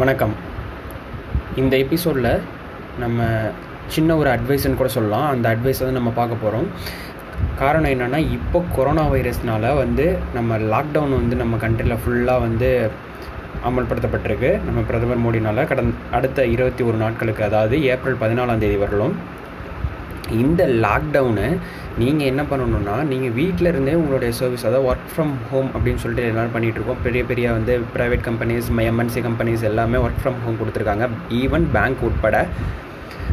வணக்கம். இந்த எபிசோடில் நம்ம சின்ன ஒரு அட்வைஸ்ன்னு கூட சொல்லலாம். அந்த அட்வைஸ் வந்து நம்ம பார்க்க போகிறோம் காரணம் என்னென்னா இப்போ கொரோனா வைரஸ்னால் வந்து நம்ம லாக்டவுன் வந்து நம்ம கண்ட்ரியில் ஃபுல்லாக வந்து அமல்படுத்தப்பட்டிருக்கு. நம்ம பிரதமர் மோடினால் கடந் அடுத்த இருபத்தி ஒரு நாட்களுக்கு அதாவது ஏப்ரல் பதினாலாம் தேதி வரலும் இந்த லாக்டவுனு நீங்கள் என்ன பண்ணணுன்னா நீங்கள் வீட்டில் இருந்தே உங்களுடைய சர்வீஸ் அதாவது ஒர்க் ஃப்ரம் ஹோம் அப்படின்னு சொல்லிட்டு எல்லாரும் பண்ணிகிட்டு இருக்கோம். பெரிய பெரிய வந்து ப்ரைவேட் கம்பெனிஸ் எம்என்சி கம்பெனிஸ் எல்லாமே ஒர்க் ஃப்ரம் ஹோம் கொடுத்துருக்காங்க. ஈவன் பேங்க் உட்பட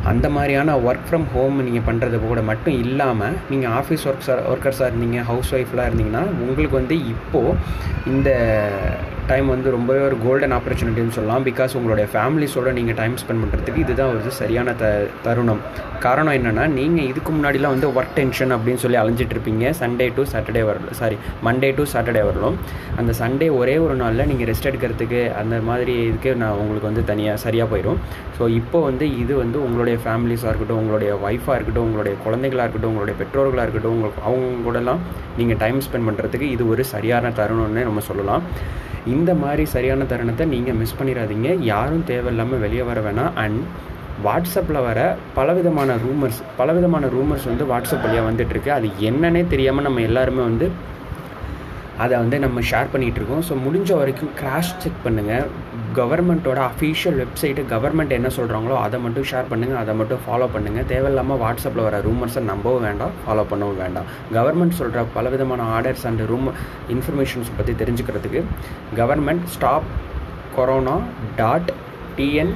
அந்த மாதிரியான ஒர்க் ஃப்ரம் ஹோம் நீங்கள் பண்ணுறது கூட மட்டும் இல்லாமல் நீங்கள் ஆஃபீஸ் ஒர்க்ஸாக ஒர்க்கர்ஸாக இருந்தீங்க ஹவுஸ் ஒய்ஃப்லாம் இருந்தீங்கன்னா உங்களுக்கு வந்து இப்போது இந்த டைம் வந்து ரொம்பவே ஒரு கோல்டன் ஆப்பர்ச்சுனிட்டின்னு சொல்லலாம். பிகாஸ் உங்களுடைய ஃபேமிலிஸோட நீங்கள் டைம் ஸ்பெண்ட் பண்ணுறதுக்கு இதுதான் ஒரு சரியான த தருணம். காரணம் என்னென்னா நீங்கள் இதுக்கு முன்னாடிலாம் வந்து ஒர்க் டென்ஷன் அப்படின்னு சொல்லி அலைஞ்சிட்ருப்பீங்க சண்டே டு சாட்டர்டே வரலாம் சாரி மண்டே டு சாட்டர்டே வரலாம். அந்த சண்டே ஒரே ஒரு நாளில் நீங்கள் ரெஸ்ட் எடுக்கிறதுக்கு அந்த மாதிரி இதுக்கு நான் உங்களுக்கு வந்து தனியாக சரியாக போயிடும் ஸோ இப்போ வந்து இது வந்து உங்களுடைய ஃபேமிலிஸாக இருக்கட்டும் உங்களுடைய ஒய்ஃபாக இருக்கட்டும் உங்களுடைய குழந்தைகளாக இருக்கட்டும் உங்களுடைய பெற்றோர்களாக இருக்கட்டும் உங்களுக்கு அவங்க கூடலாம் நீங்கள் டைம் ஸ்பெண்ட் பண்ணுறதுக்கு இது ஒரு சரியான தருணம்னு நம்ம சொல்லலாம். இந்த மாதிரி சரியான தருணத்தை நீங்கள் மிஸ் பண்ணிடாதீங்க. யாரும் தேவையில்லாமல் வெளியே வர வேணாம். அண்ட் வாட்ஸ்அப்பில் வர பலவிதமான ரூமர்ஸ் பலவிதமான ரூமர்ஸ் வந்து வாட்ஸ்அப் வழியாக வந்துட்டுருக்கு அது என்னன்னே தெரியாமல் நம்ம எல்லாருமே வந்து அதை வந்து நம்ம ஷேர் பண்ணிகிட்டு இருக்கோம் ஸோ முடிஞ்ச வரைக்கும் கிராஷ் செக் பண்ணுங்கள் கவர்மெண்ட்டோட அஃபீஷியல் வெப்சைட்டு கவர்மெண்ட் என்ன சொல்கிறாங்களோ அதை மட்டும் ஷேர் பண்ணுங்கள் அதை மட்டும் ஃபாலோ பண்ணுங்கள் தேவையில்லாமல் வாட்ஸ்அப்பில் வர ரூமர்ஸை நம்பவும் வேண்டாம் ஃபாலோ பண்ணவும் வேண்டாம். கவர்மெண்ட் சொல்கிற பலவிதமான ஆர்டர்ஸ் அண்ட் ரூம் இன்ஃபர்மேஷன்ஸ் பற்றி தெரிஞ்சுக்கிறதுக்கு government stop corona dot TN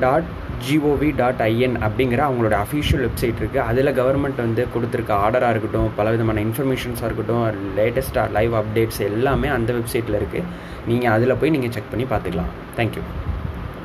dot G O V dot IN அப்படிங்கிற அவங்களோட அஃபிஷியல் வெப்சைட் இருக்குது அதில் கவர்மெண்ட் வந்து கொடுத்துருக்க ஆர்டராக இருக்கட்டும் பல விதமான இன்ஃபர்மேஷன்ஸாக இருக்கட்டும் லேட்டஸ்ட்டாக லைவ் அப்டேட்ஸ் எல்லாமே அந்த வெப்சைட்டில் இருக்குது நீங்கள் அதில் போய் நீங்கள் செக் பண்ணி பார்த்துக்கலாம். தேங்க்யூ